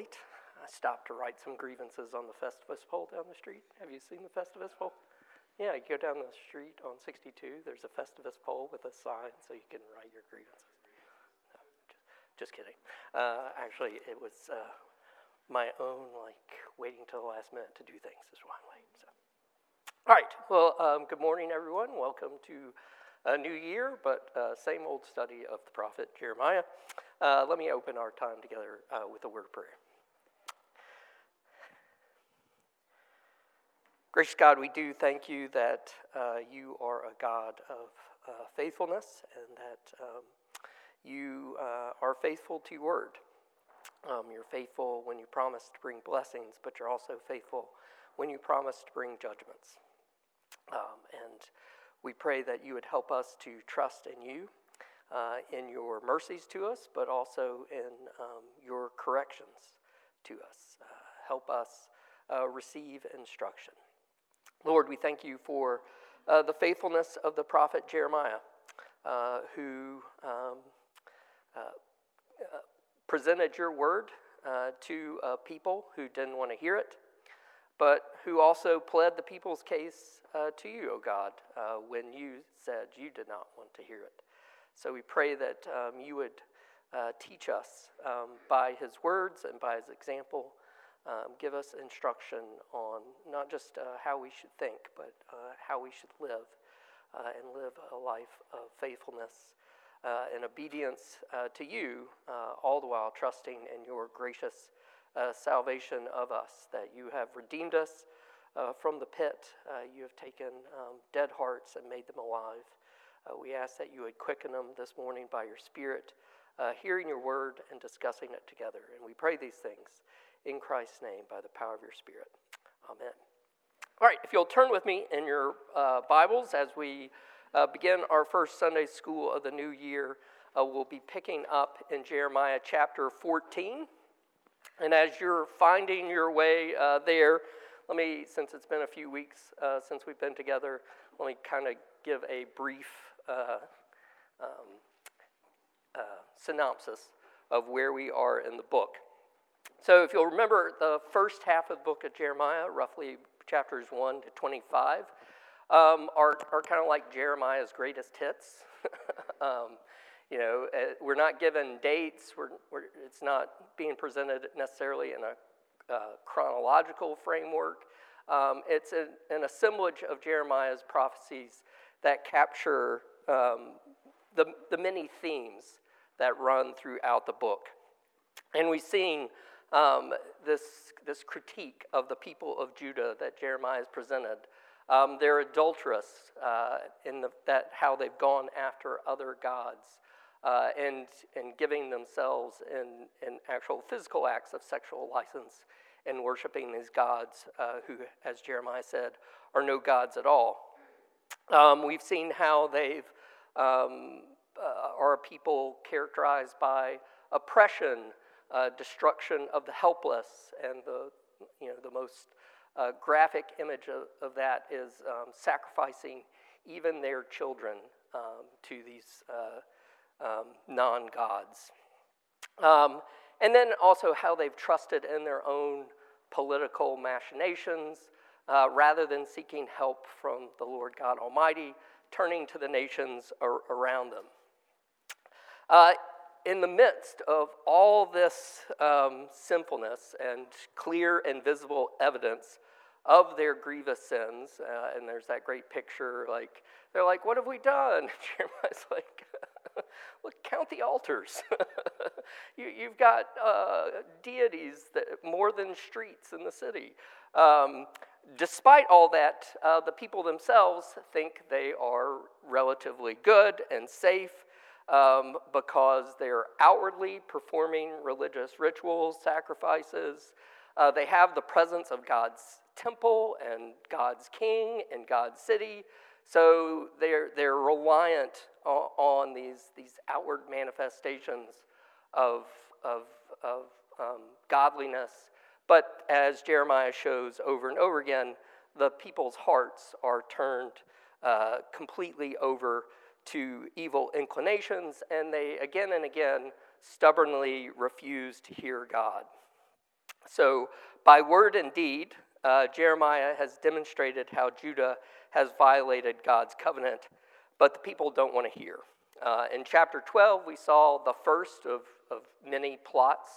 late. I stopped to write some grievances on the Festivus pole down the street. Have you seen the Festivus pole? Yeah, you go down the street on 62, there's a Festivus pole with a sign so you can write your grievances. No, just, just kidding. Uh, actually, it was uh, my own, like, waiting till the last minute to do things is why I'm late. So. All right, well, um, good morning, everyone. Welcome to a new year, but uh, same old study of the prophet Jeremiah. Uh, let me open our time together uh, with a word of prayer. Gracious God, we do thank you that uh, you are a God of uh, faithfulness and that um, you uh, are faithful to your word. Um, you're faithful when you promise to bring blessings, but you're also faithful when you promise to bring judgments. Um, and we pray that you would help us to trust in you, uh, in your mercies to us, but also in um, your corrections to us. Uh, help us uh, receive instruction. Lord, we thank you for uh, the faithfulness of the prophet Jeremiah, uh, who um, uh, presented your word to a people who didn't want to hear it but who also pled the people's case uh, to you, O God, uh, when you said you did not want to hear it. So we pray that um, you would uh, teach us um, by his words and by his example. Um, give us instruction on not just uh, how we should think, but uh, how we should live uh, and live a life of faithfulness and obedience to you, all the while trusting in your gracious uh, salvation of us, that you have redeemed us uh, from the pit. Uh, you have taken um, dead hearts and made them alive. Uh, we ask that you would quicken them this morning by your Spirit, uh, hearing your word and discussing it together. And we pray these things in Christ's name by the power of your Spirit. Amen. All right, if you'll turn with me in your uh, Bibles as we begin our first Sunday school of the new year, we'll be picking up in Jeremiah chapter 14. And as you're finding your way uh, there, let me, since it's been a few weeks uh, since we've been together, let me kind of give a brief uh, um, uh, synopsis of where we are in the book. So, if you'll remember, the first half of the book of Jeremiah, roughly chapters 1 to 25, um, are, are kind of like Jeremiah's greatest hits. um, you know, uh, we're not given dates. We're, we're, it's not being presented necessarily in a uh, chronological framework. Um, it's a, an assemblage of Jeremiah's prophecies that capture um, the, the many themes that run throughout the book. And we've seen um, this, this critique of the people of Judah that Jeremiah has presented. Um, they're adulterous uh, in the, that how they've gone after other gods uh, and, and giving themselves in, in actual physical acts of sexual license and worshiping these gods uh, who, as Jeremiah said, are no gods at all. Um, we've seen how they've um, uh, are a people characterized by oppression, uh, destruction of the helpless, and the you know the most uh, graphic image of, of that is um, sacrificing even their children um, to these uh, um, non gods. Um, and then also how they've trusted in their own political machinations uh, rather than seeking help from the Lord God Almighty, turning to the nations ar- around them. In the midst of all this um, sinfulness and clear and visible evidence of their grievous sins, uh, and there's that great picture like, they're like, What have we done? And Jeremiah's like, Look, count the altars. you, have got uh, deities that, more than streets in the city. Um, despite all that, uh, the people themselves think they are relatively good and safe um, because they're outwardly performing religious rituals, sacrifices. Uh, they have the presence of God's temple and God's king and God's city. So they're, they're reliant on, these, these outward manifestations of, of, of um, godliness. But as Jeremiah shows over and over again, the people's hearts are turned uh, completely over to evil inclinations, and they again and again stubbornly refuse to hear God. So, by word and deed, uh, Jeremiah has demonstrated how Judah has violated God's covenant, but the people don't want to hear. Uh, in chapter 12, we saw the first of, of many plots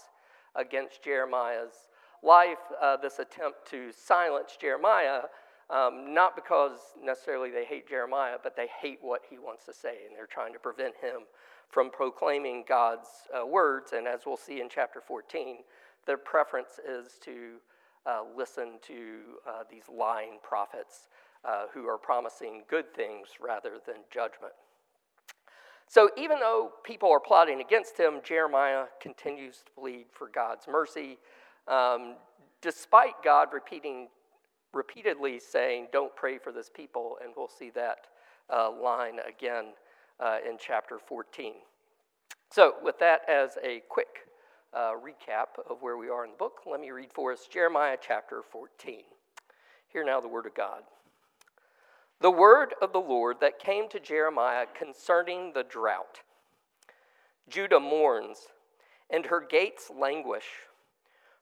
against Jeremiah's life, uh, this attempt to silence Jeremiah, um, not because necessarily they hate Jeremiah, but they hate what he wants to say, and they're trying to prevent him from proclaiming God's uh, words. And as we'll see in chapter 14, their preference is to uh, listen to uh, these lying prophets uh, who are promising good things rather than judgment. So, even though people are plotting against him, Jeremiah continues to plead for God's mercy, um, despite God repeating, repeatedly saying, Don't pray for this people. And we'll see that uh, line again uh, in chapter 14. So, with that as a quick uh, recap of where we are in the book, let me read for us Jeremiah chapter 14. Hear now the word of God. The word of the Lord that came to Jeremiah concerning the drought. Judah mourns, and her gates languish.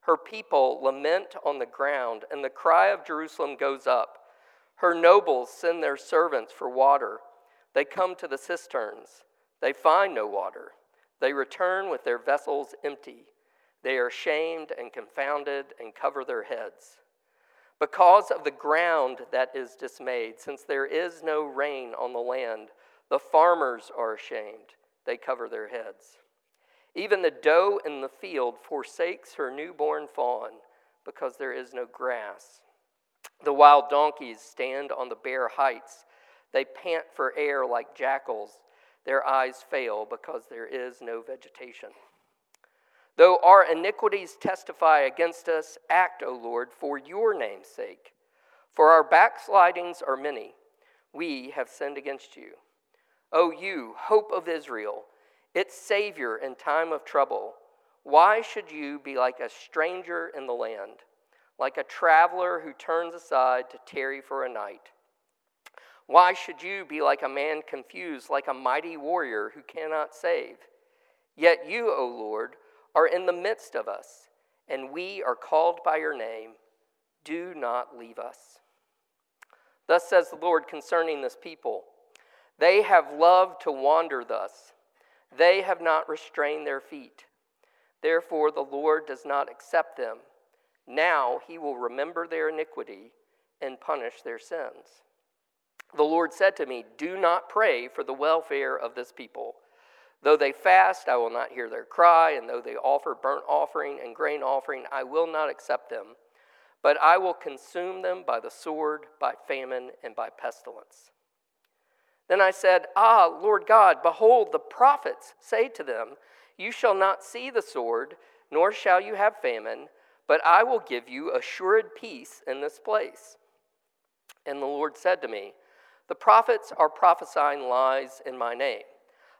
Her people lament on the ground, and the cry of Jerusalem goes up. Her nobles send their servants for water. They come to the cisterns. They find no water. They return with their vessels empty. They are shamed and confounded and cover their heads. Because of the ground that is dismayed, since there is no rain on the land, the farmers are ashamed. They cover their heads. Even the doe in the field forsakes her newborn fawn because there is no grass. The wild donkeys stand on the bare heights. They pant for air like jackals. Their eyes fail because there is no vegetation. Though our iniquities testify against us, act, O Lord, for your name's sake. For our backslidings are many. We have sinned against you. O you, hope of Israel, its Savior in time of trouble, why should you be like a stranger in the land, like a traveler who turns aside to tarry for a night? Why should you be like a man confused, like a mighty warrior who cannot save? Yet you, O Lord, are in the midst of us, and we are called by your name. Do not leave us. Thus says the Lord concerning this people They have loved to wander thus, they have not restrained their feet. Therefore, the Lord does not accept them. Now he will remember their iniquity and punish their sins. The Lord said to me, Do not pray for the welfare of this people. Though they fast, I will not hear their cry, and though they offer burnt offering and grain offering, I will not accept them. But I will consume them by the sword, by famine, and by pestilence. Then I said, Ah, Lord God, behold, the prophets say to them, You shall not see the sword, nor shall you have famine, but I will give you assured peace in this place. And the Lord said to me, The prophets are prophesying lies in my name.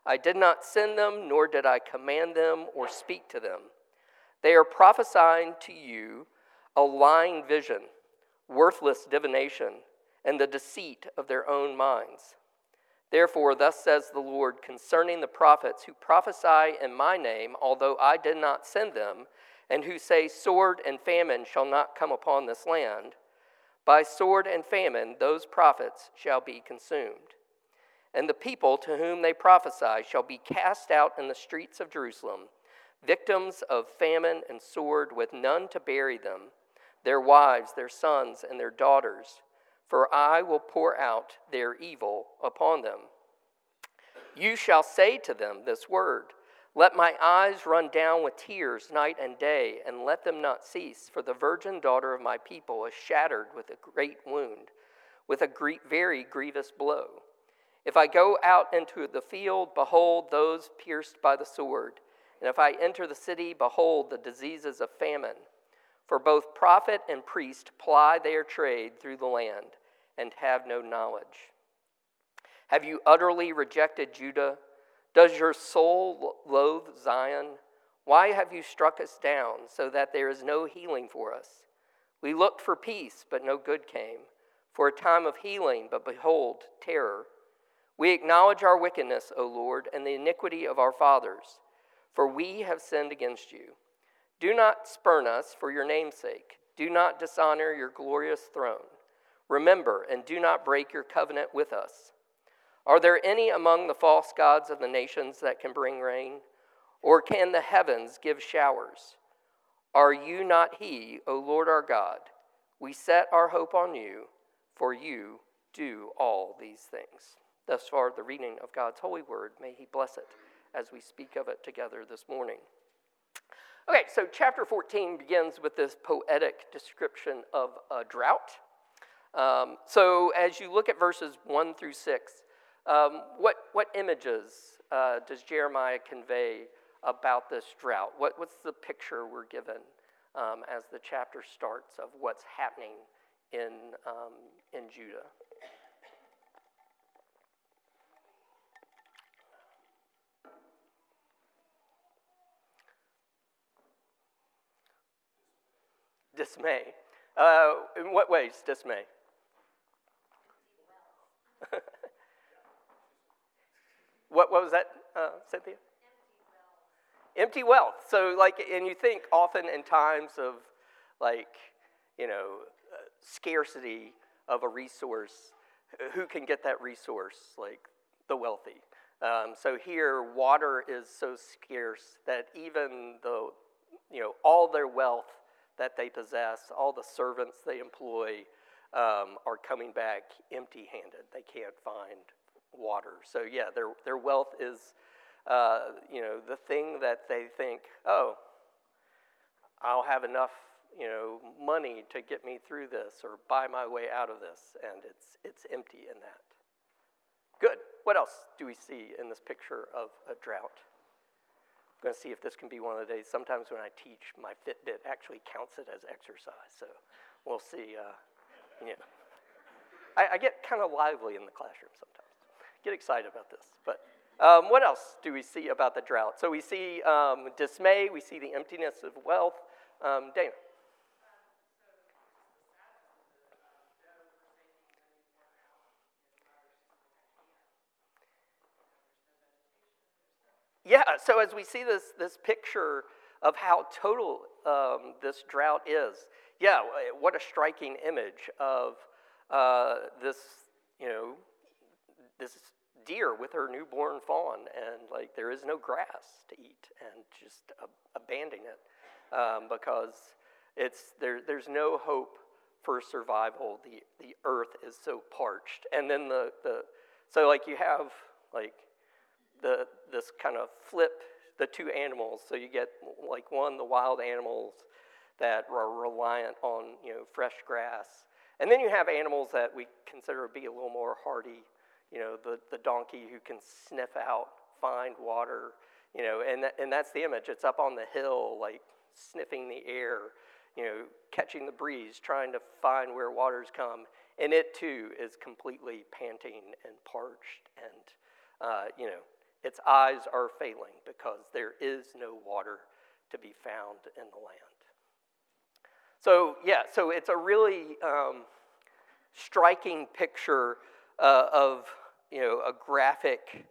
I did not send them, nor did I command them or speak to them. They are prophesying to you a lying vision, worthless divination, and the deceit of their own minds. Therefore, thus says the Lord concerning the prophets who prophesy in my name, although I did not send them, and who say, Sword and famine shall not come upon this land. By sword and famine those prophets shall be consumed and the people to whom they prophesy shall be cast out in the streets of Jerusalem, victims of famine and sword, with none to bury them, their wives, their sons, and their daughters, for I will pour out their evil upon them. You shall say to them this word Let my eyes run down with tears night and day, and let them not cease, for the virgin daughter of my people is shattered with a great wound, with a very grievous blow. If I go out into the field, behold, those pierced by the sword. And if I enter the city, behold, the diseases of famine. For both prophet and priest ply their trade through the land and have no knowledge. Have you utterly rejected Judah? Does your soul loathe Zion? Why have you struck us down so that there is no healing for us? We looked for peace, but no good came, for a time of healing, but behold, terror. We acknowledge our wickedness, O Lord, and the iniquity of our fathers, for we have sinned against you. Do not spurn us for your name's sake. Do not dishonor your glorious throne. Remember and do not break your covenant with us. Are there any among the false gods of the nations that can bring rain? Or can the heavens give showers? Are you not He, O Lord our God? We set our hope on you, for you do all these things. Thus far, the reading of God's holy word. May He bless it as we speak of it together this morning. Okay, so chapter 14 begins with this poetic description of a drought. Um, so as you look at verses 1 through 6, um, what, what images uh, does Jeremiah convey about this drought? What, what's the picture we're given um, as the chapter starts of what's happening in, um, in Judah? Dismay. Uh, in what ways, dismay? what, what was that, uh, Cynthia? Empty wealth. So, like, and you think often in times of, like, you know, uh, scarcity of a resource, who can get that resource? Like, the wealthy. Um, so here, water is so scarce that even though, you know, all their wealth that they possess, all the servants they employ, um, are coming back empty handed. They can't find water. So, yeah, their, their wealth is uh, you know, the thing that they think, oh, I'll have enough, you know, money to get me through this or buy my way out of this, and it's, it's empty in that. Good. What else do we see in this picture of a drought? I'm going to see if this can be one of the days. Sometimes when I teach, my Fitbit actually counts it as exercise, so we'll see. Uh, know. I, I get kind of lively in the classroom sometimes. Get excited about this, but um, what else do we see about the drought? So we see um, dismay, we see the emptiness of wealth. Um, Dana. Yeah, so as we see this, this picture of how total um, this drought is, yeah, what a striking image of uh, this, you know, this deer with her newborn fawn, and like there is no grass to eat, and just abandoning it um, because it's there. There's no hope for survival. The the earth is so parched, and then the the so like you have like the this kind of flip the two animals. So you get like one the wild animals that are reliant on you know fresh grass, and then you have animals that we consider to be a little more hardy you know, the, the donkey who can sniff out, find water, you know, and, and that's the image. It's up on the hill, like sniffing the air, you know, catching the breeze, trying to find where waters come. And it too is completely panting and parched, and, uh, you know, its eyes are failing because there is no water to be found in the land. So, yeah, so it's a really um, striking picture uh, of you know, a graphic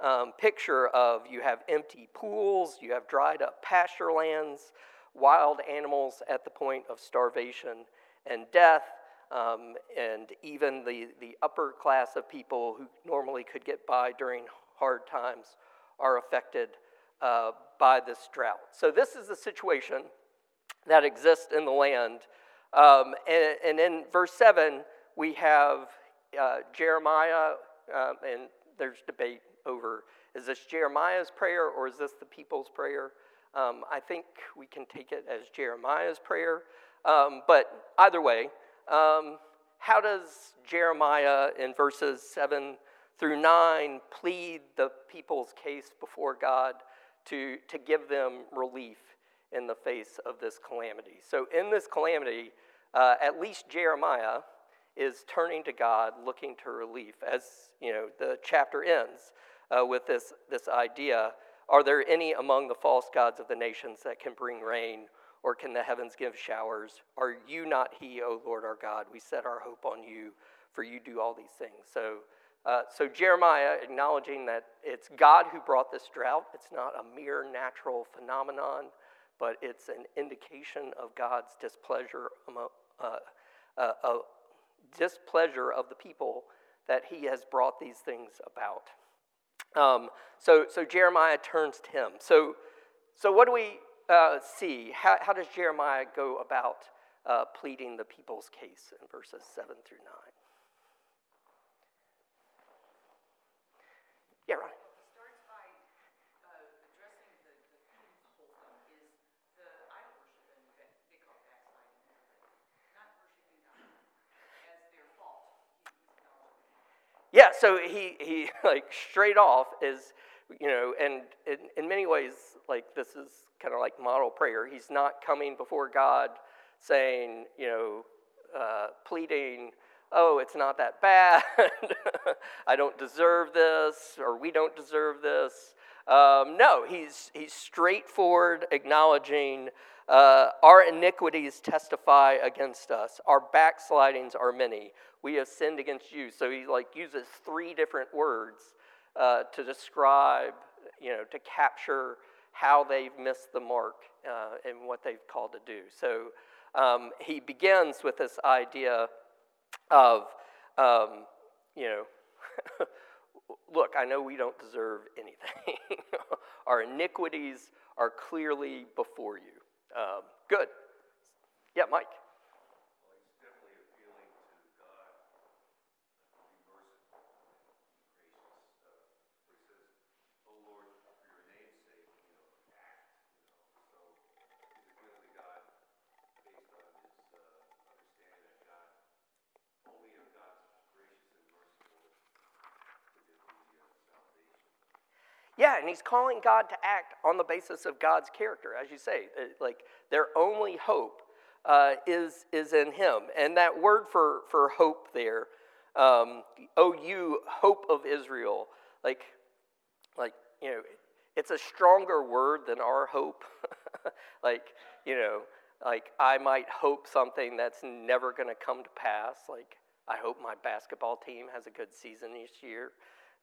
um, picture of you have empty pools, you have dried up pasture lands, wild animals at the point of starvation and death, um, and even the, the upper class of people who normally could get by during hard times are affected uh, by this drought. So, this is the situation that exists in the land. Um, and, and, in verse 7, we have uh, Jeremiah um, and there's debate over is this Jeremiah's prayer or is this the people's prayer? Um, I think we can take it as Jeremiah's prayer. Um, but either way, um, how does Jeremiah in verses 7 through 9 plead the people's case before God to, to give them relief in the face of this calamity? So, in this calamity, uh, at least Jeremiah is turning to God, looking to relief. As you know, the chapter ends uh, with this, this idea Are there any among the false gods of the nations that can bring rain, or can the heavens give showers? Are you not He, O Lord our God? We set our hope on you, for you do all these things. So, uh, so Jeremiah acknowledging that it's God who brought this drought, it's not a mere natural phenomenon, but it's an indication of God's displeasure, uh, uh, uh, displeasure of the people that he has brought these things about. Um, so, so Jeremiah turns to him. So, so what do we uh, see? How, how, does Jeremiah go about uh, pleading the people's case in verses 7 through 9? Yeah. Yeah, so he, he like straight off is, you know, and in, in many ways, like this is kind of like model prayer. He's not coming before God saying, you know, uh, pleading, oh, it's not that bad. I don't deserve this, or we don't deserve this. Um, no, he's, he's straightforward, acknowledging uh, our iniquities testify against us, our backslidings are many we have sinned against you. So he like uses three different words uh, to describe, you know, to capture how they've missed the mark uh, and what they've called to do. So um, he begins with this idea of, um, you know, look, I know we don't deserve anything. Our iniquities are clearly before you. Um, good. Yeah, Mike. Yeah, and he's calling God to act on the basis of God's character, as you say. Uh, like their only hope uh, is is in Him, and that word for for hope there, um, oh you hope of Israel, like like you know, it's a stronger word than our hope. like you know, like I might hope something that's never going to come to pass. Like I hope my basketball team has a good season this year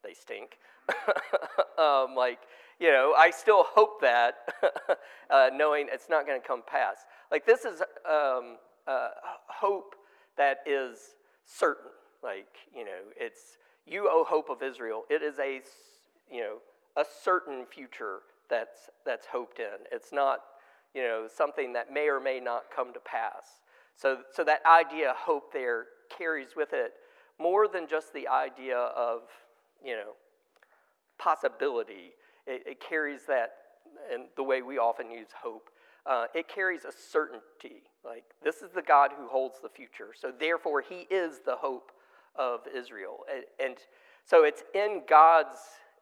they stink. um, like, you know, I still hope that, uh, knowing it's not going to come past. Like, this is um, uh, hope that is certain. Like, you know, it's you, O hope of Israel. It is a, you know, a certain future that's that's hoped in. It's not, you know, something that may or may not come to pass. So, so that idea, hope, there carries with it more than just the idea of you know, possibility. It, it carries that, and the way we often use hope, uh, it carries a certainty. Like, this is the God who holds the future. So, therefore, he is the hope of Israel. And, and so, it's in God's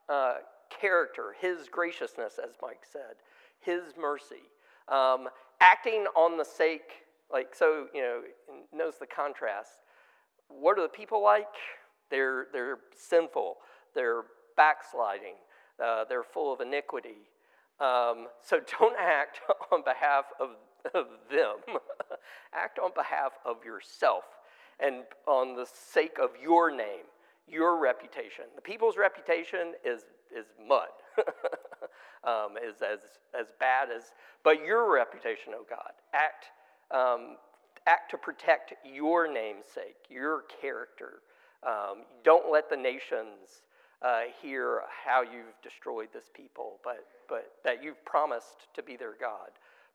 uh, character, his graciousness, as Mike said, his mercy, um, acting on the sake, like, so, you know, knows the contrast. What are the people like? They're, they're sinful, they're backsliding, uh, they're full of iniquity. Um, so don't act on behalf of, of them, act on behalf of yourself and on the sake of your name, your reputation. The people's reputation is, is mud. um, is as, as bad as, but your reputation, oh God, act, um, act to protect your namesake, your character, um, don't let the nations uh, hear how you've destroyed this people, but, but that you've promised to be their God.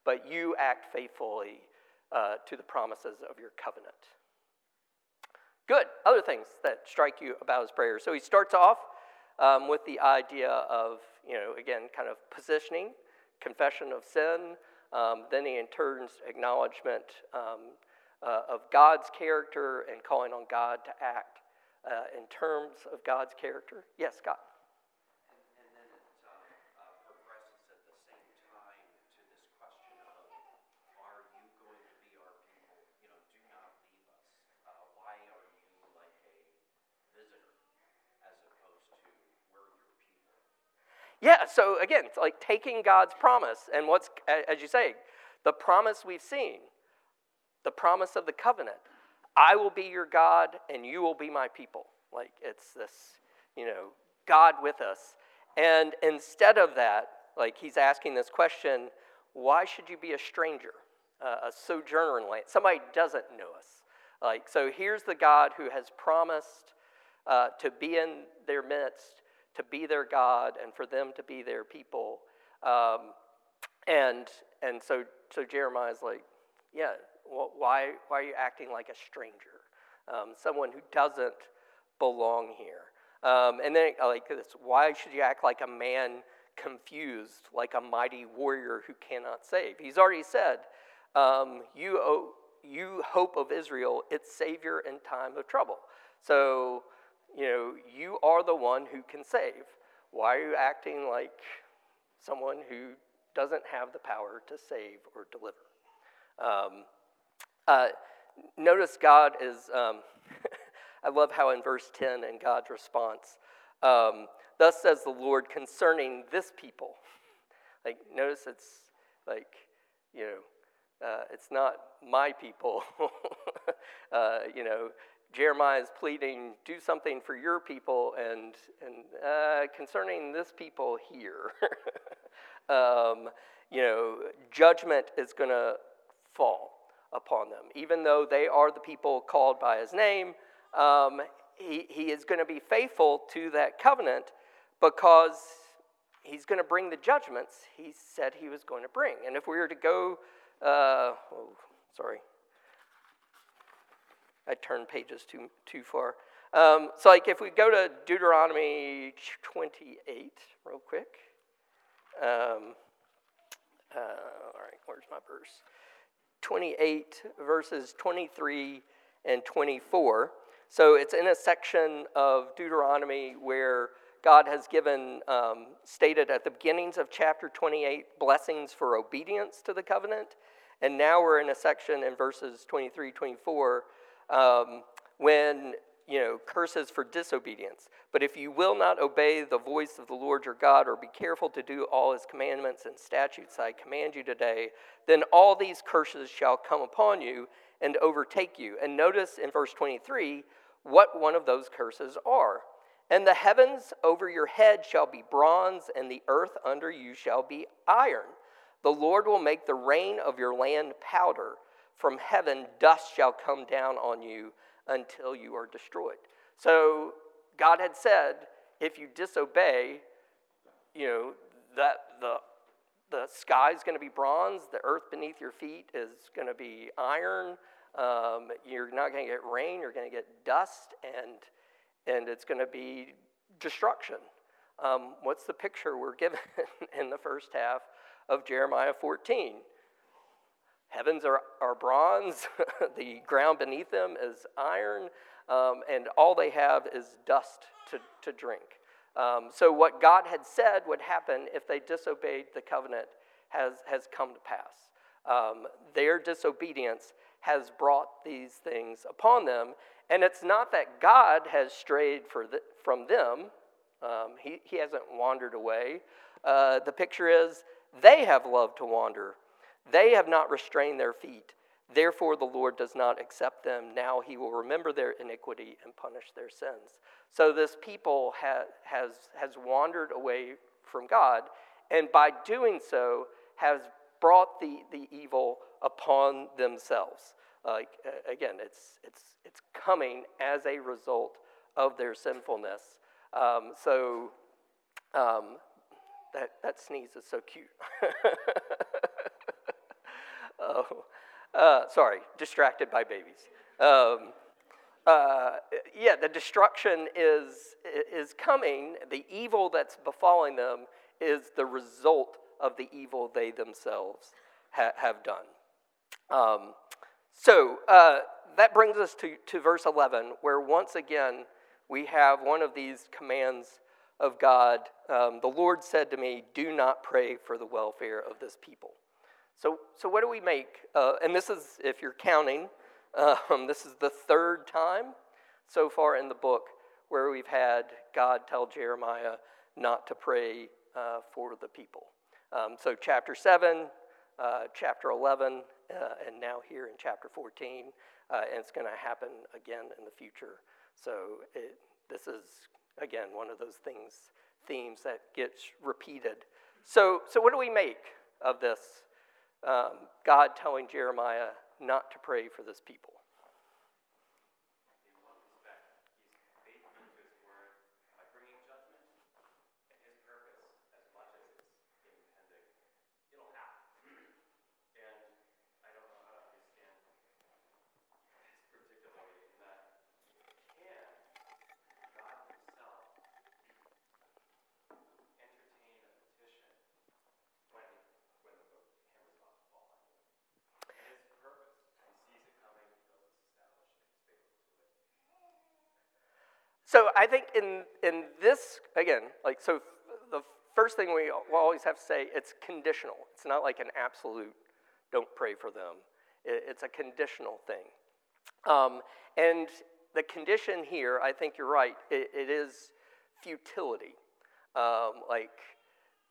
But you act faithfully uh, to the promises of your covenant. Good. Other things that strike you about his prayer. So he starts off um, with the idea of, you know, again, kind of positioning, confession of sin. Um, then he in turns acknowledgement um, uh, of God's character and calling on God to act uh, in terms of God's character? Yes, God. Uh? Yeah, so again, it's like taking God's promise, and what's, as you say, the promise we've seen, the promise of the covenant I will be your God and you will be my people. Like it's this, you know, God with us. And instead of that, like he's asking this question, why should you be a stranger, uh, a sojourner in land? Somebody doesn't know us. Like, so here's the God who has promised uh, to be in their midst, to be their God, and for them to be their people. Um, and and so so Jeremiah's like, yeah, why why are you acting like a stranger, um, someone who doesn't belong here? Um, and then like this, why should you act like a man confused, like a mighty warrior who cannot save? He's already said, um, you you hope of Israel, its savior in time of trouble. So you know you are the one who can save. Why are you acting like someone who doesn't have the power to save or deliver. Um, uh, notice God is, um, I love how in verse 10 in God's response, um, thus says the Lord concerning this people. Like, notice it's like, you know, uh, it's not my people. uh, you know, Jeremiah is pleading, do something for your people, and, and uh, concerning this people here. um, you know, judgment is going to fall upon them. Even though they are the people called by his name, um, he, he is going to be faithful to that covenant because he's going to bring the judgments he said he was going to bring. And if we were to go, uh, oh, sorry, I turned pages too, too far. Um, so, like, if we go to Deuteronomy 28, real quick. Um, uh, all right, where's my verse? 28, verses 23 and 24. So it's in a section of Deuteronomy where God has given, um, stated at the beginnings of chapter 28, blessings for obedience to the covenant. And now we're in a section in verses 23, 24, um, when you know, curses for disobedience. But if you will not obey the voice of the Lord your God, or be careful to do all his commandments and statutes I command you today, then all these curses shall come upon you and overtake you. And notice in verse 23 what one of those curses are. And the heavens over your head shall be bronze, and the earth under you shall be iron. The Lord will make the rain of your land powder. From heaven dust shall come down on you until you are destroyed. So God had said, if you disobey, you know, that the the sky is going to be bronze, the earth beneath your feet is going to be iron. Um, you're not going to get rain, you're going to get dust, and, and it's going to be destruction. Um, what's the picture we're given in the first half of Jeremiah 14? Heavens are, are bronze, the ground beneath them is iron, um, and all they have is dust to, to drink. Um, so, what God had said would happen if they disobeyed the covenant has, has come to pass. Um, their disobedience has brought these things upon them, and it's not that God has strayed the, from them, um, he, he hasn't wandered away. Uh, the picture is they have loved to wander they have not restrained their feet. Therefore, the Lord does not accept them. Now he will remember their iniquity and punish their sins. So, this people ha- has, has wandered away from God, and by doing so, has brought the, the evil upon themselves. Like, again, it's, it's, it's coming as a result of their sinfulness. Um, so, um, that, that sneeze is so cute. Oh, uh, sorry, distracted by babies. Um, uh, yeah, the destruction is, is coming. The evil that's befalling them is the result of the evil they themselves ha- have done. Um, so uh, that brings us to, to verse 11, where once again we have one of these commands of God. Um, the Lord said to me, Do not pray for the welfare of this people. So, so what do we make? Uh, and this is, if you're counting, um, this is the third time so far in the book where we've had God tell Jeremiah not to pray uh, for the people. Um, so, chapter 7, uh, chapter 11, uh, and now here in chapter 14, uh, and it's going to happen again in the future. So, it, this is, again, one of those things, themes that gets repeated. So, so what do we make of this um, God telling Jeremiah not to pray for this people. So I think in, in this, again, like, so the first thing we always have to say, it's conditional. It's not like an absolute, don't pray for them. It, it's a conditional thing. Um, and the condition here, I think you're right, it, it is futility. Um, like,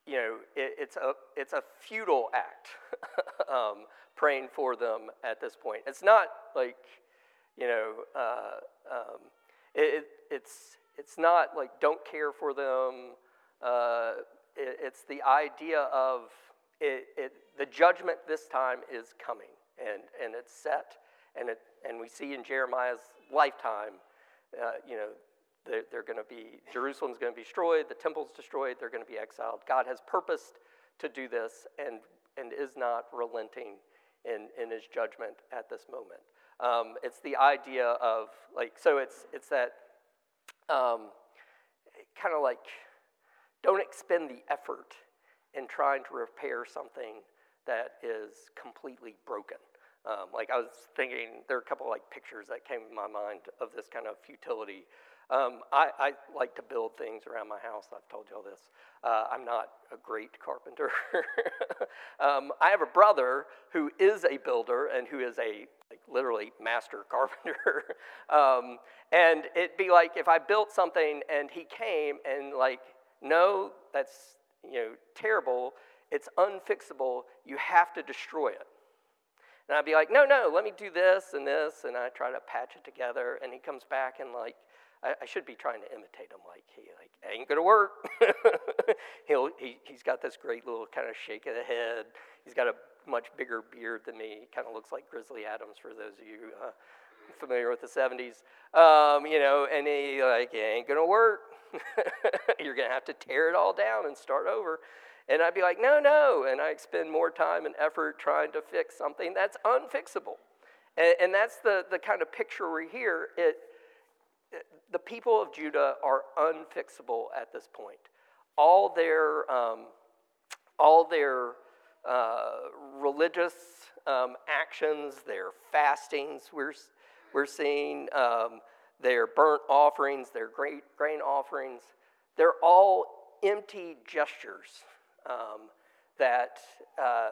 you know, it, it's, a, it's a futile act um, praying for them at this point. It's not like, you know, uh, it, it's, it's not like don't care for them. Uh, it, it's the idea of it, it, the judgment this time is coming, and, and it's set. And, it, and we see in Jeremiah's lifetime, uh, you know, they're, they're going to be, Jerusalem's going to be destroyed, the temple's destroyed, they're going to be exiled. God has purposed to do this and, and is not relenting in, in his judgment at this moment. Um, it's the idea of, like, so it's, it's that um, kind of like don't expend the effort in trying to repair something that is completely broken. Um, like I was thinking, there are a couple like pictures that came to my mind of this kind of futility. Um, I, I, like to build things around my house. I've told you all this. Uh, I'm not a great carpenter. um, I have a brother who is a builder and who is a like literally master carpenter. um, and it'd be like if I built something and he came and like, no, that's you know terrible. It's unfixable. You have to destroy it. And I'd be like, no, no, let me do this and this, and I try to patch it together. And he comes back and like, I, I should be trying to imitate him. Like he like ain't gonna work. He'll he he's got this great little kind of shake of the head. He's got a much bigger beard than me. Kind of looks like Grizzly Adams for those of you uh, familiar with the 70s. Um, you know, and he like, it ain't gonna work. You're gonna have to tear it all down and start over. And I'd be like, no, no. And I spend more time and effort trying to fix something that's unfixable. And, and that's the, the kind of picture we hear. It, it, the people of Judah are unfixable at this point. All their, um, all their uh, religious um, actions, their fastings, we're, we're seeing um, their burnt offerings, their great grain offerings, they're all empty gestures um, that, uh,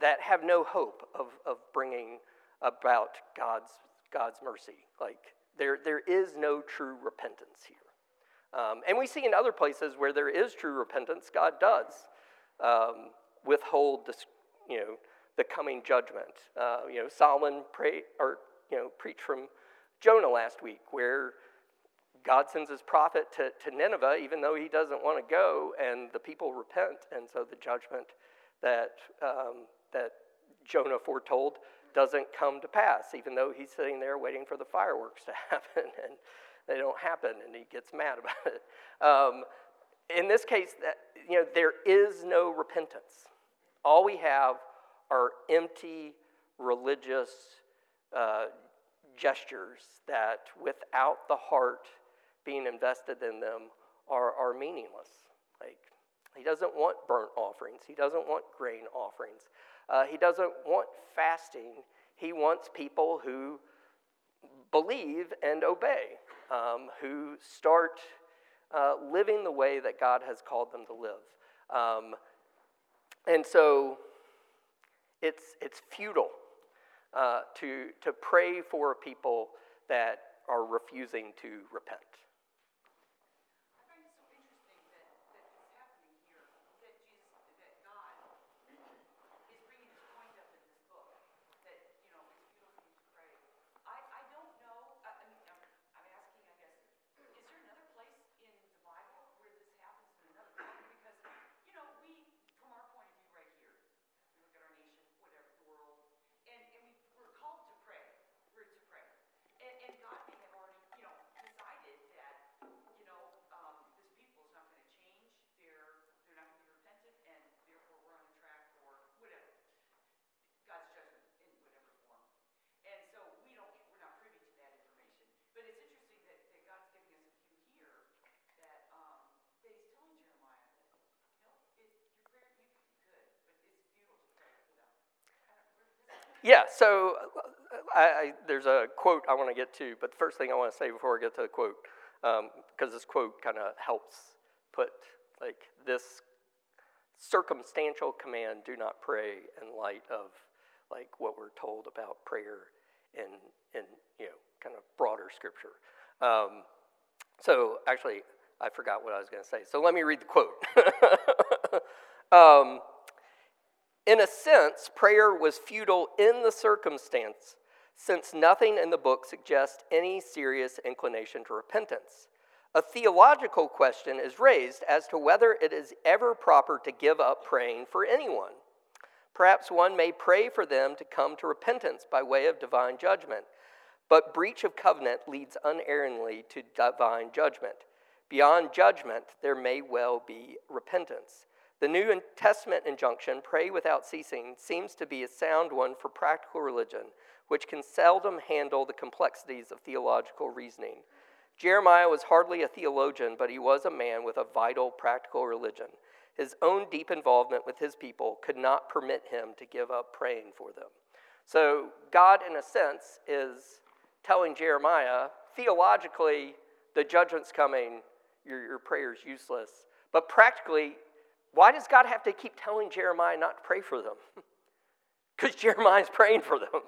that have no hope of, of bringing about God's, God's mercy. Like, there, there is no true repentance here. Um, and we see in other places where there is true repentance, God does um, withhold this, you know, the coming judgment. Uh, you know, Solomon pray, or, you know, preached from Jonah last week, where God sends his prophet to, to Nineveh, even though he doesn't want to go, and the people repent. And so the judgment that, um, that Jonah foretold doesn't come to pass, even though he's sitting there waiting for the fireworks to happen, and they don't happen, and he gets mad about it. Um, in this case, that, you know, there is no repentance. All we have are empty religious uh, gestures that, without the heart being invested in them, are, are meaningless. Like, he doesn't want burnt offerings, he doesn't want grain offerings, uh, he doesn't want fasting. He wants people who believe and obey, um, who start uh, living the way that God has called them to live. Um, and so it's, it's futile uh, to, to pray for people that are refusing to repent. Yeah, so I, I, there's a quote I want to get to, but the first thing I want to say before I get to the quote, because um, this quote kind of helps put like this circumstantial command, do not pray, in light of like what we're told about prayer in in you know kind of broader scripture. Um, so actually, I forgot what I was going to say. So let me read the quote. um, in a sense, prayer was futile in the circumstance, since nothing in the book suggests any serious inclination to repentance. A theological question is raised as to whether it is ever proper to give up praying for anyone. Perhaps one may pray for them to come to repentance by way of divine judgment, but breach of covenant leads unerringly to divine judgment. Beyond judgment, there may well be repentance. The New Testament injunction, pray without ceasing, seems to be a sound one for practical religion, which can seldom handle the complexities of theological reasoning. Jeremiah was hardly a theologian, but he was a man with a vital practical religion. His own deep involvement with his people could not permit him to give up praying for them. So, God, in a sense, is telling Jeremiah, theologically, the judgment's coming, your, your prayer's useless. But practically, why does God have to keep telling Jeremiah not to pray for them? Because Jeremiah's praying for them.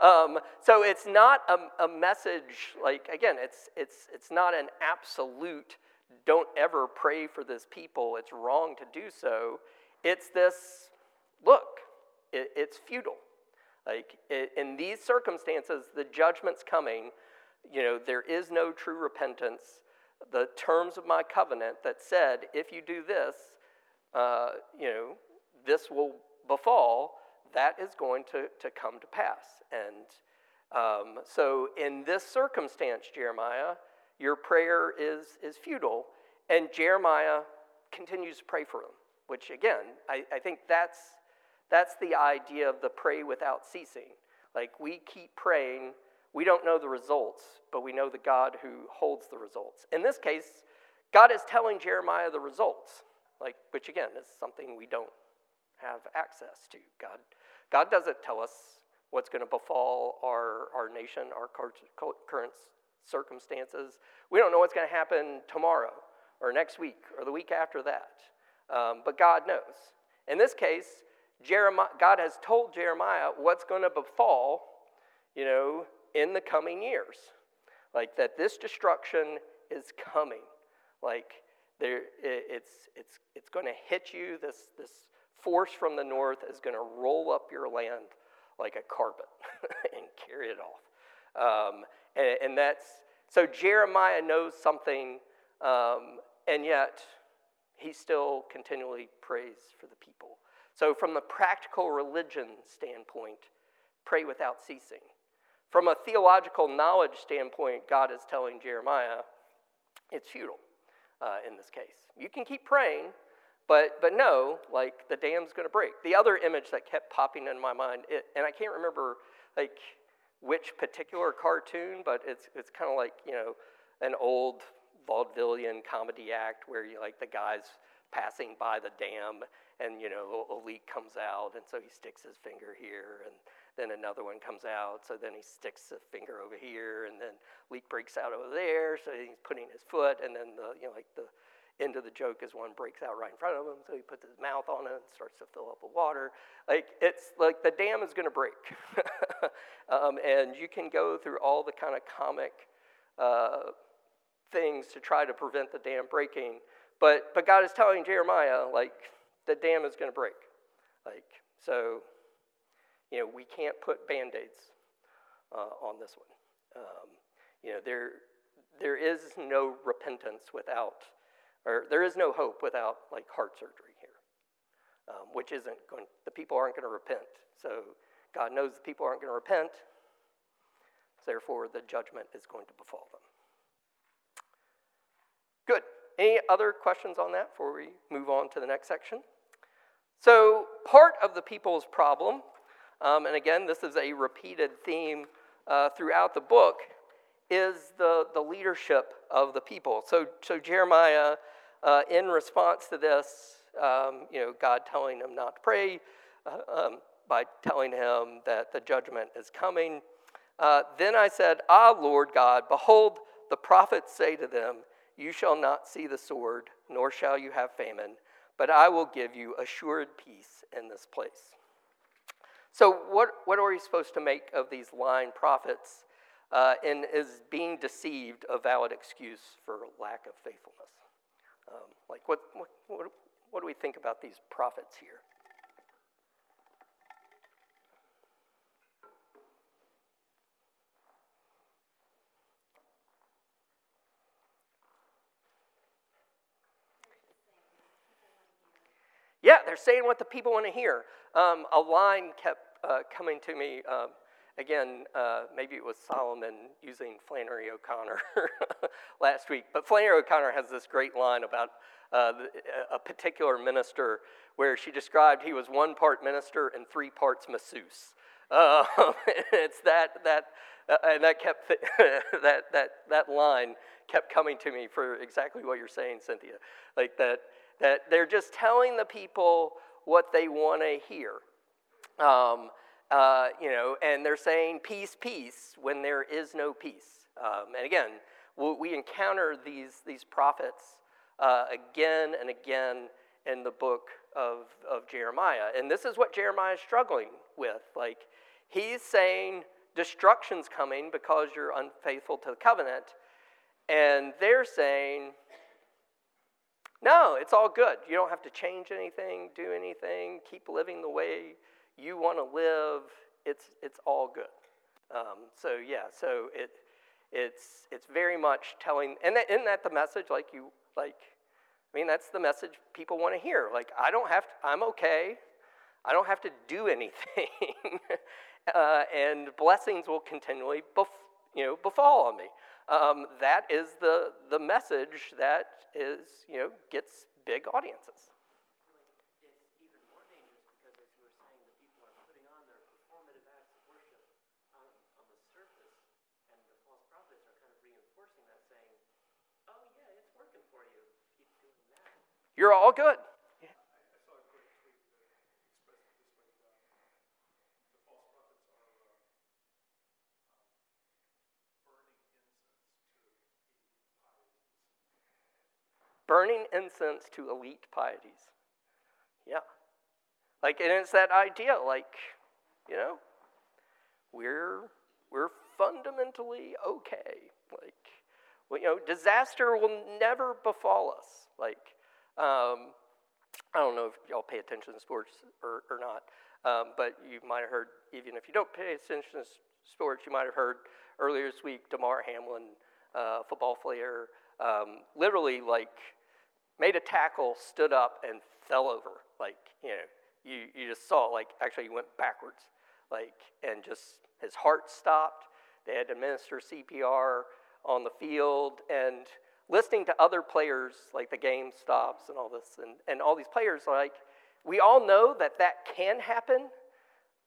Um, so it's not a, a message like again, it's it's it's not an absolute don't ever pray for this people. It's wrong to do so. It's this look, it, it's futile. Like it, in these circumstances, the judgment's coming. You know, there is no true repentance. The terms of my covenant that said, if you do this, uh, you know, this will befall, that is going to, to come to pass. And um, so, in this circumstance, Jeremiah, your prayer is, is futile. And Jeremiah continues to pray for him, which, again, I, I think that's, that's the idea of the pray without ceasing. Like, we keep praying. We don't know the results, but we know the God who holds the results. In this case, God is telling Jeremiah the results like which again is something we don't have access to. God, God doesn't tell us what's going to befall our, our nation, our current circumstances. We don't know what's going to happen tomorrow or next week or the week after that. Um, but God knows. In this case, Jeremiah, God has told Jeremiah what's going to befall, you know, in the coming years. Like that this destruction is coming. Like there, it's, it's, it's going to hit you. This, this force from the north is going to roll up your land like a carpet and carry it off. Um, and, and, that's so Jeremiah knows something, um, and yet he still continually prays for the people. So, from the practical religion standpoint, pray without ceasing. From a theological knowledge standpoint, God is telling Jeremiah it's futile uh, in this case. You can keep praying, but, but no, like the dam's going to break. The other image that kept popping in my mind, it, and I can't remember like which particular cartoon, but it's, it's kind of like, you know, an old vaudevillian comedy act where you like the guy's passing by the dam and you know a leak comes out and so he sticks his finger here and then another one comes out, so then he sticks a finger over here, and then leak breaks out over there, so he's putting his foot, and then the, you know, like the end of the joke is one breaks out right in front of him, so he puts his mouth on it and starts to fill up with water. Like it's like the dam is going to break, um, and you can go through all the kind of comic uh, things to try to prevent the dam breaking, but but God is telling Jeremiah like the dam is going to break, like so you know, we can't put band aids uh, on this one. Um, you know, there, there is no repentance without, or there is no hope without like heart surgery here, um, which isn't going, the people aren't going to repent. So God knows the people aren't going to repent, therefore the judgment is going to befall them. Good. Any other questions on that before we move on to the next section? So, part of the people's problem um, and again, this is a repeated theme uh, throughout the book, is the, the leadership of the people. So, so Jeremiah, uh, in response to this, um, you know, God telling him not to pray, uh, um, by telling him that the judgment is coming. Uh, then I said, Ah, Lord God, behold, the prophets say to them, You shall not see the sword, nor shall you have famine, but I will give you assured peace in this place. So, what, what are we supposed to make of these lying prophets? Uh, and is being deceived a valid excuse for lack of faithfulness? Um, like, what, what, what, what do we think about these prophets here? Yeah, they're saying what the people want to hear. Um, a line kept uh, coming to me. Um, again, uh, maybe it was Solomon using Flannery O'Connor last week, but Flannery O'Connor has this great line about uh, a particular minister where she described he was one part minister and three parts masseuse. Um, it's that that uh, and that kept that that that line kept coming to me for exactly what you're saying, Cynthia. Like that that they're just telling the people what they want to hear. Um, uh, you know, and they're saying peace, peace when there is no peace. Um, and again, we encounter these, these prophets uh, again and again in the book of, of Jeremiah. And this is what Jeremiah is struggling with. Like, he's saying destruction's coming because you're unfaithful to the covenant. And they're saying, no, it's all good. You don't have to change anything, do anything, keep living the way you want to live. It's, it's all good. Um, so, yeah, so it, it's, it's very much telling, and that, isn't that the message? Like, you, like, I mean, that's the message people want to hear. Like, I don't have to, I'm okay. I don't have to do anything. uh, and blessings will continually bef- you know, befall on me. Um, that is the, the message that is, you know, gets big audiences. It's even more dangerous because, as you were saying, the people are putting on their performative acts of worship on, on the surface, and the false prophets are kind of reinforcing that, saying, "Oh yeah, it's working for you. Keep doing that." You're all good. burning incense to elite pieties. Yeah. Like, and it's that idea, like, you know, we're, we're fundamentally okay. Like, well, you know, disaster will never befall us. Like, um, I don't know if y'all pay attention to sports or, or not, um, but you might have heard, even if you don't pay attention to sports, you might have heard earlier this week, Damar Hamlin, uh, football player, um, literally like made a tackle, stood up, and fell over. Like, you know, you, you just saw, like, actually he went backwards. Like, and just his heart stopped. They had to administer CPR on the field. And listening to other players, like the game stops and all this, and, and all these players, like, we all know that that can happen,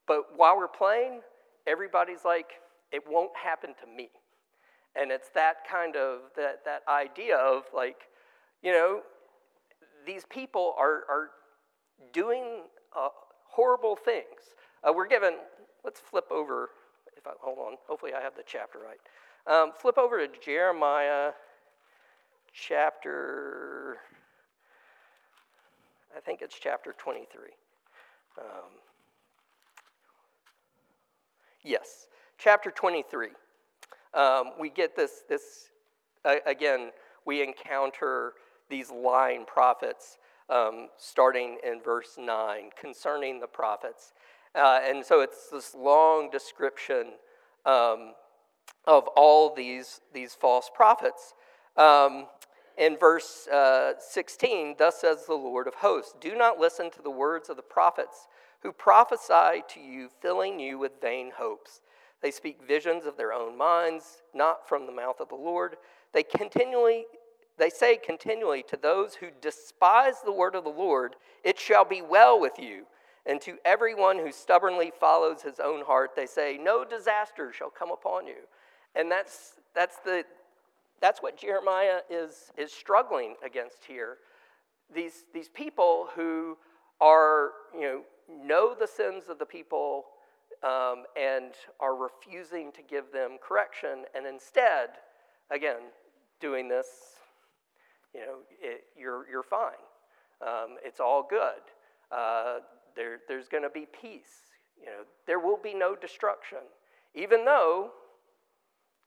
but while we're playing, everybody's like, it won't happen to me. And it's that kind of, that, that idea of like, you know, these people are, are doing uh, horrible things. Uh, we're given, let's flip over, if I, hold on, hopefully I have the chapter right. Um, flip over to Jeremiah chapter, I think it's chapter 23. Um, yes, chapter 23. Um, we get this, this uh, again, we encounter these lying prophets, um, starting in verse 9, concerning the prophets. Uh, and so it's this long description um, of all these, these false prophets. Um, in verse uh, 16, thus says the Lord of hosts Do not listen to the words of the prophets who prophesy to you, filling you with vain hopes. They speak visions of their own minds, not from the mouth of the Lord. They continually they say continually to those who despise the word of the Lord, It shall be well with you. And to everyone who stubbornly follows his own heart, they say, No disaster shall come upon you. And that's, that's, the, that's what Jeremiah is, is struggling against here. These, these people who are you know, know the sins of the people um, and are refusing to give them correction, and instead, again, doing this, you know, it, you're, you're fine. Um, it's all good. Uh, there, there's going to be peace. You know, there will be no destruction, even though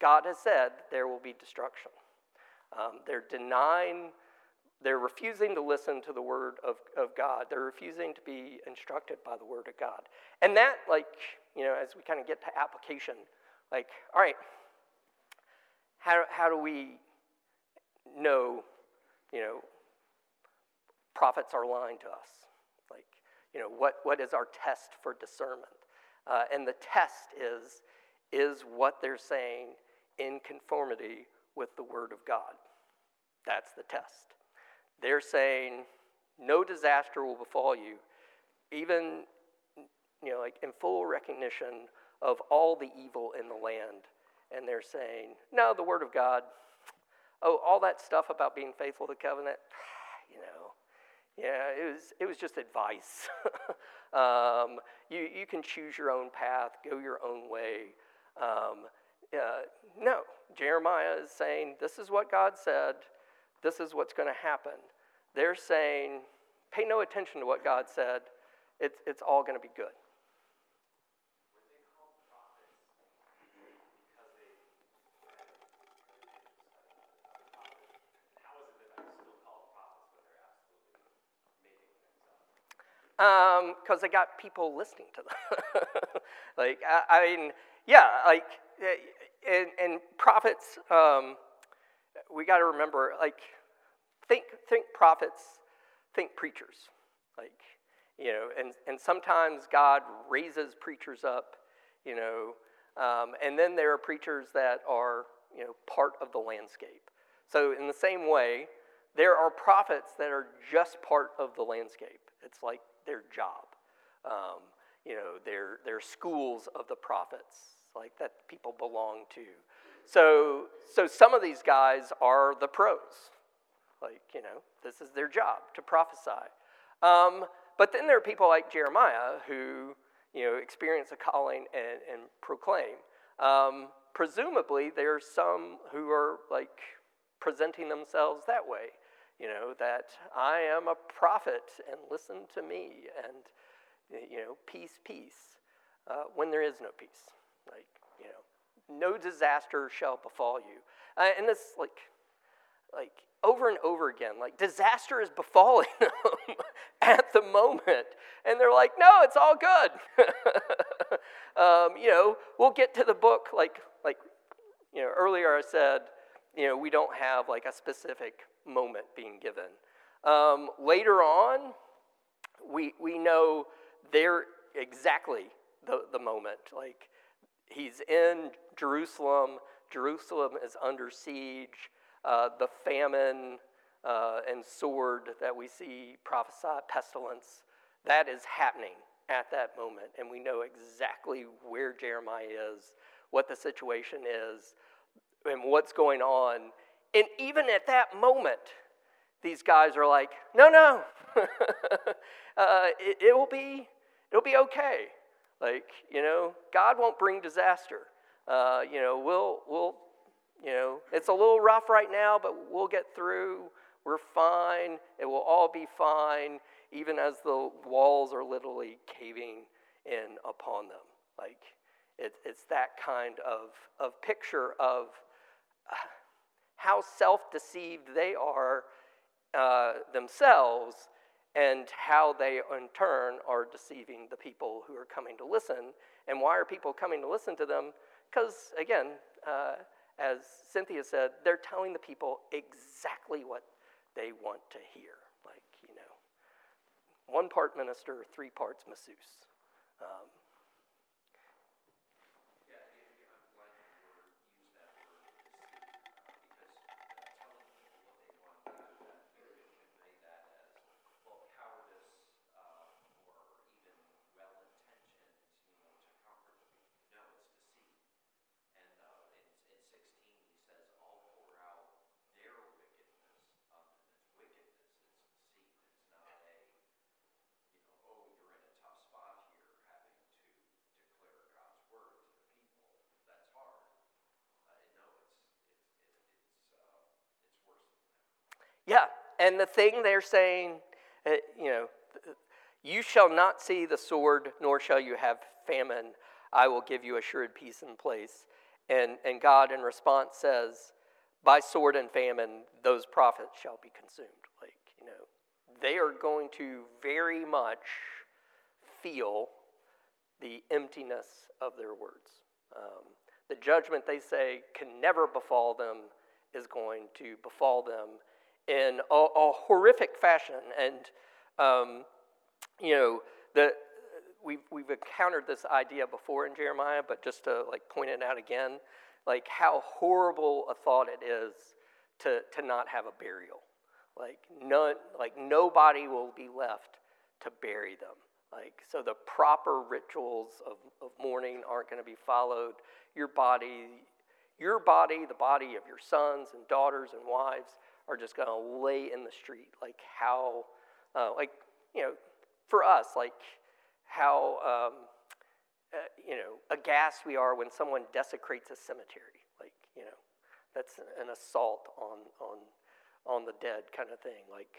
God has said there will be destruction. Um, they're denying, they're refusing to listen to the word of, of God. They're refusing to be instructed by the word of God. And that, like, you know, as we kind of get to application, like, all right, how, how do we know, you know, prophets are lying to us? Like, you know, what, what is our test for discernment? Uh, and the test is, is what they're saying in conformity with the Word of God. That's the test. They're saying, no disaster will befall you, even, you know, like in full recognition of all the evil in the land. And they're saying, no, the Word of God, oh, all that stuff about being faithful to covenant, you know, yeah, it was, it was just advice. um, you, you can choose your own path, go your own way. Um, uh, no, Jeremiah is saying, This is what God said, this is what's going to happen. They're saying, Pay no attention to what God said, it's, it's all going to be good. because um, they got people listening to them. like, I, I, mean, yeah, like, and, and prophets, um, we got to remember, like, think, think prophets, think preachers. Like, you know, and, and sometimes God raises preachers up, you know, um, and then there are preachers that are, you know, part of the landscape. So, in the same way, there are prophets that are just part of the landscape. It's like their job. Um, you know, they're, they're schools of the prophets, like that people belong to. So, so some of these guys are the pros. Like, you know, this is their job to prophesy. Um, but then there are people like Jeremiah who, you know, experience a calling and, and proclaim. Um, presumably, are some who are like presenting themselves that way you know, that I am a prophet and listen to me and, you know, peace, peace, uh, when there is no peace. Like, you know, no disaster shall befall you. Uh, and this, like, like over and over again, like disaster is befalling them at the moment. And they're like, no, it's all good. um, you know, we'll get to the book, like, like, you know, earlier I said, you know, we don't have like a specific moment being given. Um, later on, we, we know there exactly the, the moment. Like, he's in Jerusalem, Jerusalem is under siege. Uh, the famine uh, and sword that we see prophesied, pestilence, that is happening at that moment. And we know exactly where Jeremiah is, what the situation is, and what's going on and even at that moment, these guys are like, no, no, uh, it, it will be, it'll be okay. Like, you know, God won't bring disaster. Uh, you know, we'll, we'll, you know, it's a little rough right now, but we'll get through. We're fine. It will all be fine, even as the walls are literally caving in upon them. Like, it, it's that kind of, of picture of. Uh, how self deceived they are uh, themselves and how they in turn are deceiving the people who are coming to listen. And why are people coming to listen to them? Because, again, uh, as Cynthia said, they're telling the people exactly what they want to hear. Like, you know, one part minister, three parts masseuse. Um, Yeah, and the thing they're saying, uh, you know, you shall not see the sword, nor shall you have famine. I will give you assured peace and place. And, and God, in response, says, By sword and famine, those prophets shall be consumed. Like, you know, they are going to very much feel the emptiness of their words. Um, the judgment they say can never befall them is going to befall them in a, a horrific fashion. And, um, you know, the, we've, we've encountered this idea before in Jeremiah, but just to like point it out again, like how horrible a thought it is to, to not have a burial. Like none, like nobody will be left to bury them. Like so, the proper rituals of, of mourning aren't going to be followed. Your body, your body, the body of your sons and daughters and wives are just going to lay in the street. Like how, uh, like you know, for us, like how um, uh, you know aghast we are when someone desecrates a cemetery. Like you know, that's an assault on on on the dead kind of thing. Like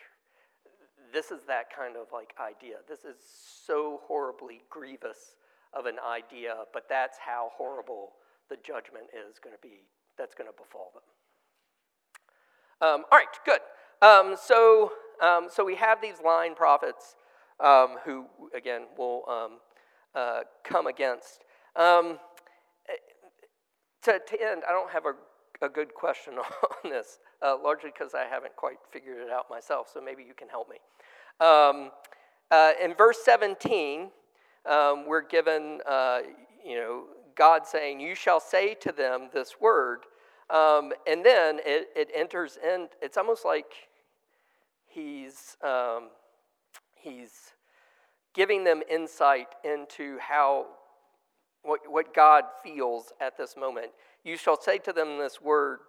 this is that kind of like idea. This is so horribly grievous of an idea, but that's how horrible the judgment is going to be. That's going to befall them. Um, all right, good. Um, so, um, so we have these line prophets um, who, again, will um, uh, come against. Um, to, to end, I don't have a, a good question on this, uh, largely because I haven't quite figured it out myself, so maybe you can help me. Uh, in verse 17, um, we're given, uh, you know, God saying, You shall say to them this word. Um, and then it, it enters in, it's almost like he's, um, he's giving them insight into how, what, what God feels at this moment. You shall say to them this word,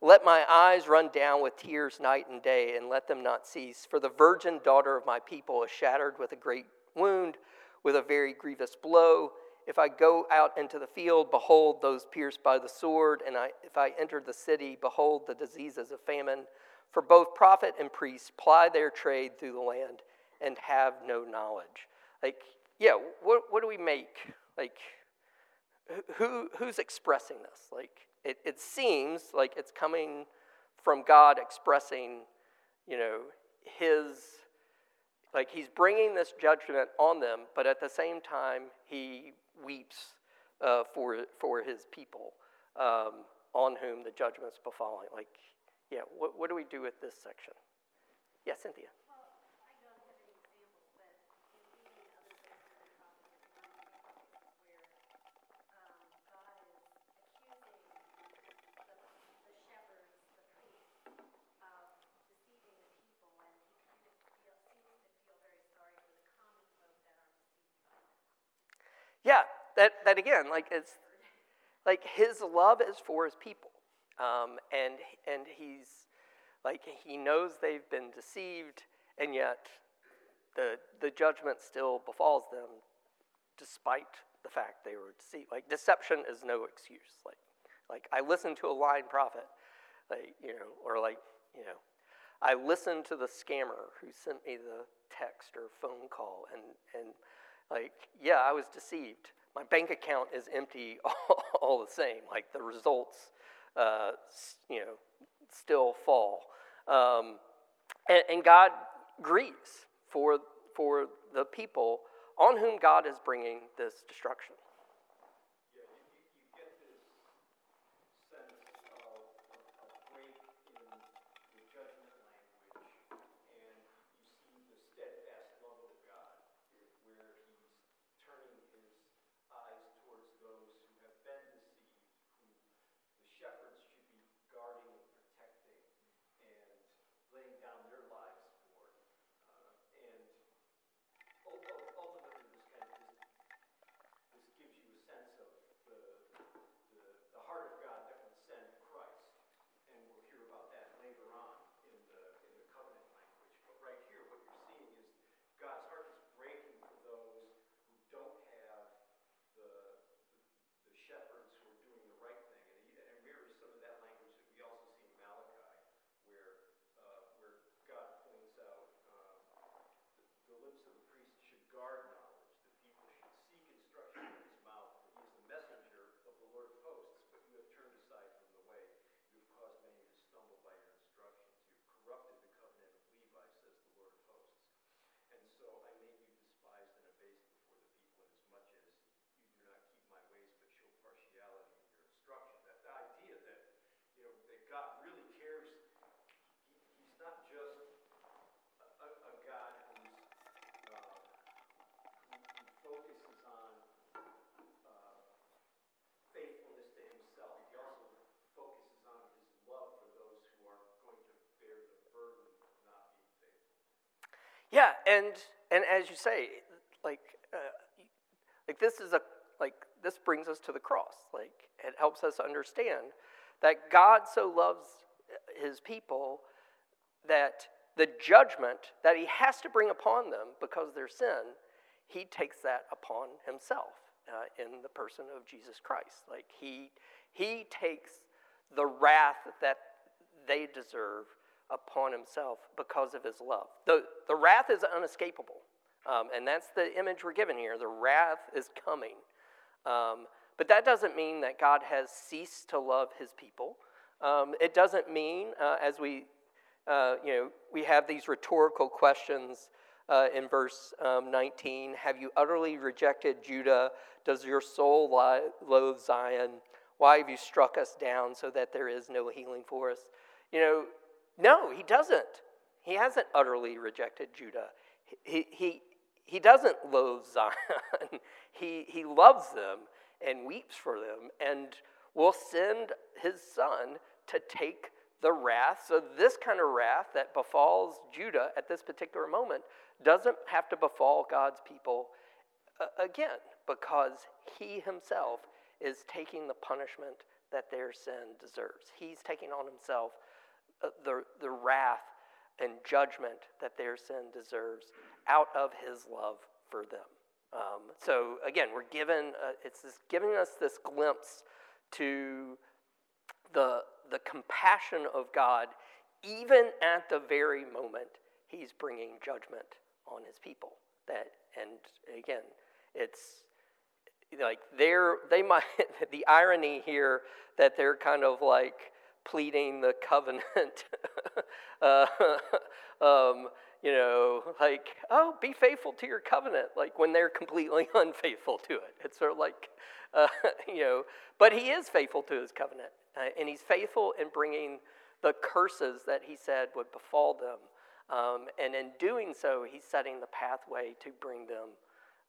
let my eyes run down with tears night and day, and let them not cease. For the virgin daughter of my people is shattered with a great wound, with a very grievous blow. If I go out into the field, behold, those pierced by the sword. And I, if I enter the city, behold, the diseases of famine. For both prophet and priest ply their trade through the land and have no knowledge. Like, yeah, what, what do we make? Like, who, who's expressing this? Like, it, it seems like it's coming from God expressing, you know, his, like he's bringing this judgment on them, but at the same time, he weeps uh, for, for his people um, on whom the judgment's befalling. Like, yeah, what, what do we do with this section? Yeah, Cynthia. Yeah, that, that again, like it's like his love is for his people. Um, and and he's like he knows they've been deceived, and yet the the judgment still befalls them despite the fact they were deceived. Like deception is no excuse. Like like I listened to a lying prophet, like you know, or like you know, I listened to the scammer who sent me the text or phone call, and and like, yeah, I was deceived. My bank account is empty all, all the same. Like, the results, uh, you know, still fall. Um, and, and God grieves for, for the people on whom God is bringing this destruction. Yeah, and and as you say, like uh, like this is a like this brings us to the cross. Like it helps us understand that God so loves his people that the judgment that he has to bring upon them because of their sin, he takes that upon himself uh, in the person of Jesus Christ. Like he he takes the wrath that they deserve upon himself because of his love. The, the wrath is unescapable. Um, and that's the image we're given here. The wrath is coming. Um, but that doesn't mean that God has ceased to love his people. Um, it doesn't mean, uh, as we, uh, you know, we have these rhetorical questions uh, in verse um, 19 Have you utterly rejected Judah? Does your soul lie, loathe Zion? Why have you struck us down so that there is no healing for us? You know, no, he doesn't. He hasn't utterly rejected Judah. He, he, he doesn't loathe Zion. he, he loves them and weeps for them and will send his son to take the wrath. So, this kind of wrath that befalls Judah at this particular moment doesn't have to befall God's people uh, again because he himself is taking the punishment that their sin deserves. He's taking on himself the, the wrath and judgment that their sin deserves out of his love for them. Um, so again, we're given, uh, it's this, giving us this glimpse to the, the compassion of God, even at the very moment he's bringing judgment on his people. That, and again, it's like they're, they might, the irony here that they're kind of like, pleading the covenant. uh, um, you know, like, oh, be faithful to your covenant, like when they're completely unfaithful to it. It's sort of like, uh, you know, but he is faithful to his covenant, uh, and he's faithful in bringing the curses that he said would befall them. Um, and in doing so, he's setting the pathway to bring them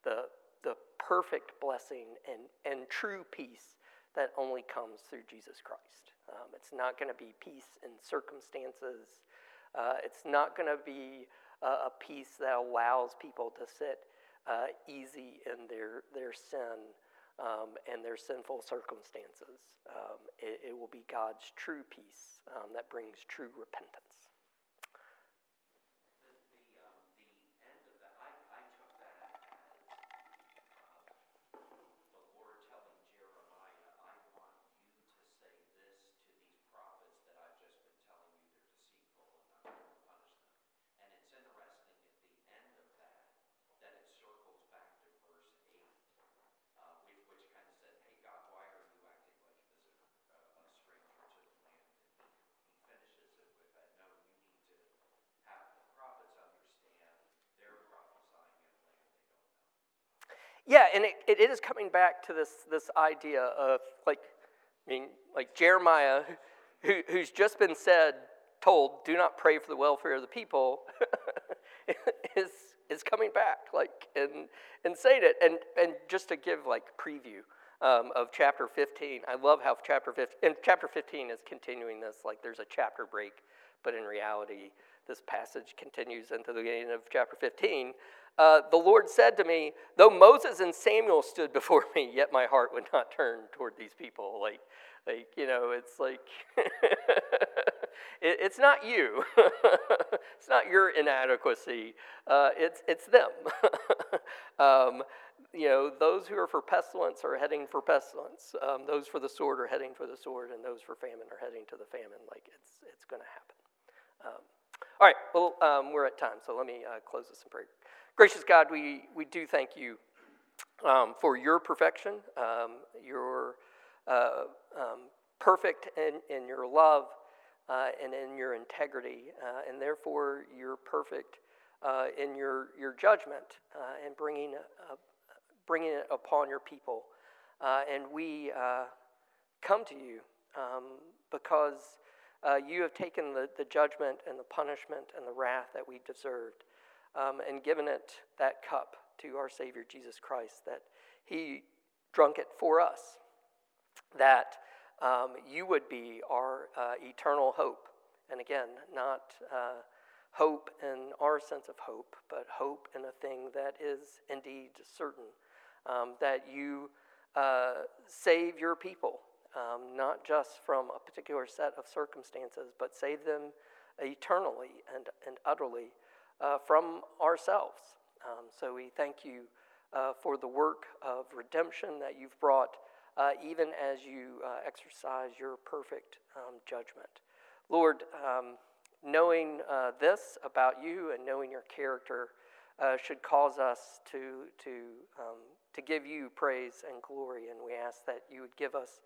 the, the perfect blessing and, and true peace that only comes through Jesus Christ. Um, it's not going to be peace in circumstances. Uh, it's not going to be a, a, peace that allows people to sit uh, easy in their, their sin um, and their sinful circumstances. Um, it, it, will be God's true peace um, that brings true repentance. Yeah, and it, it is coming back to this, this idea of like, I mean, like Jeremiah, who, who's just been said, told, do not pray for the welfare of the people, is, is coming back, like, and, and saying it. And, and just to give like preview um, of chapter 15, I love how chapter 15, and chapter 15 is continuing this, like there's a chapter break, but in reality, this passage continues into the beginning of chapter 15 uh, the Lord said to me, Though Moses and Samuel stood before me, yet my heart would not turn toward these people. Like, like you know, it's like, it, it's not you. it's not your inadequacy. Uh, it's, it's them. um, you know, those who are for pestilence are heading for pestilence. Um, those for the sword are heading for the sword, and those for famine are heading to the famine. Like, it's, it's going to happen. Um, all right, well, um, we're at time, so let me uh, close this in prayer. Gracious God, we, we do thank you um, for your perfection, um, your uh, um, perfect in, in your love uh, and in your integrity, uh, and therefore you're perfect uh, in your, your judgment uh, and bringing, bringing it upon your people. And we come to you um, because you have taken the, the judgment and the punishment and the wrath that we deserved um, and given it that cup to our Savior Jesus Christ, that He drunk it for us, that um, you would be our uh, eternal hope. And again, not uh, hope in our sense of hope, but hope in a thing that is indeed certain. Um, that you uh, save your people, um, not just from a particular set of circumstances, but save them eternally and, and utterly uh, from ourselves. Um, so we thank you uh, for the work of redemption that you've brought, uh, even as you uh, exercise your perfect um, judgment. Lord, um, knowing uh, this about you and knowing your character uh, should cause us to, to, um, to give you praise and glory, and we ask that you would give us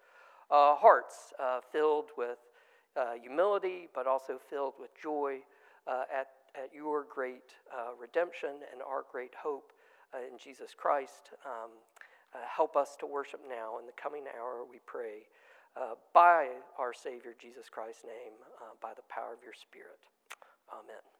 hearts filled with humility, but also filled with joy at at your great uh, redemption and our great hope uh, in Jesus Christ. Um, uh, help us to worship now. In the coming hour, we pray uh, by our Savior Jesus Christ's name, uh, by the power of your Spirit. Amen.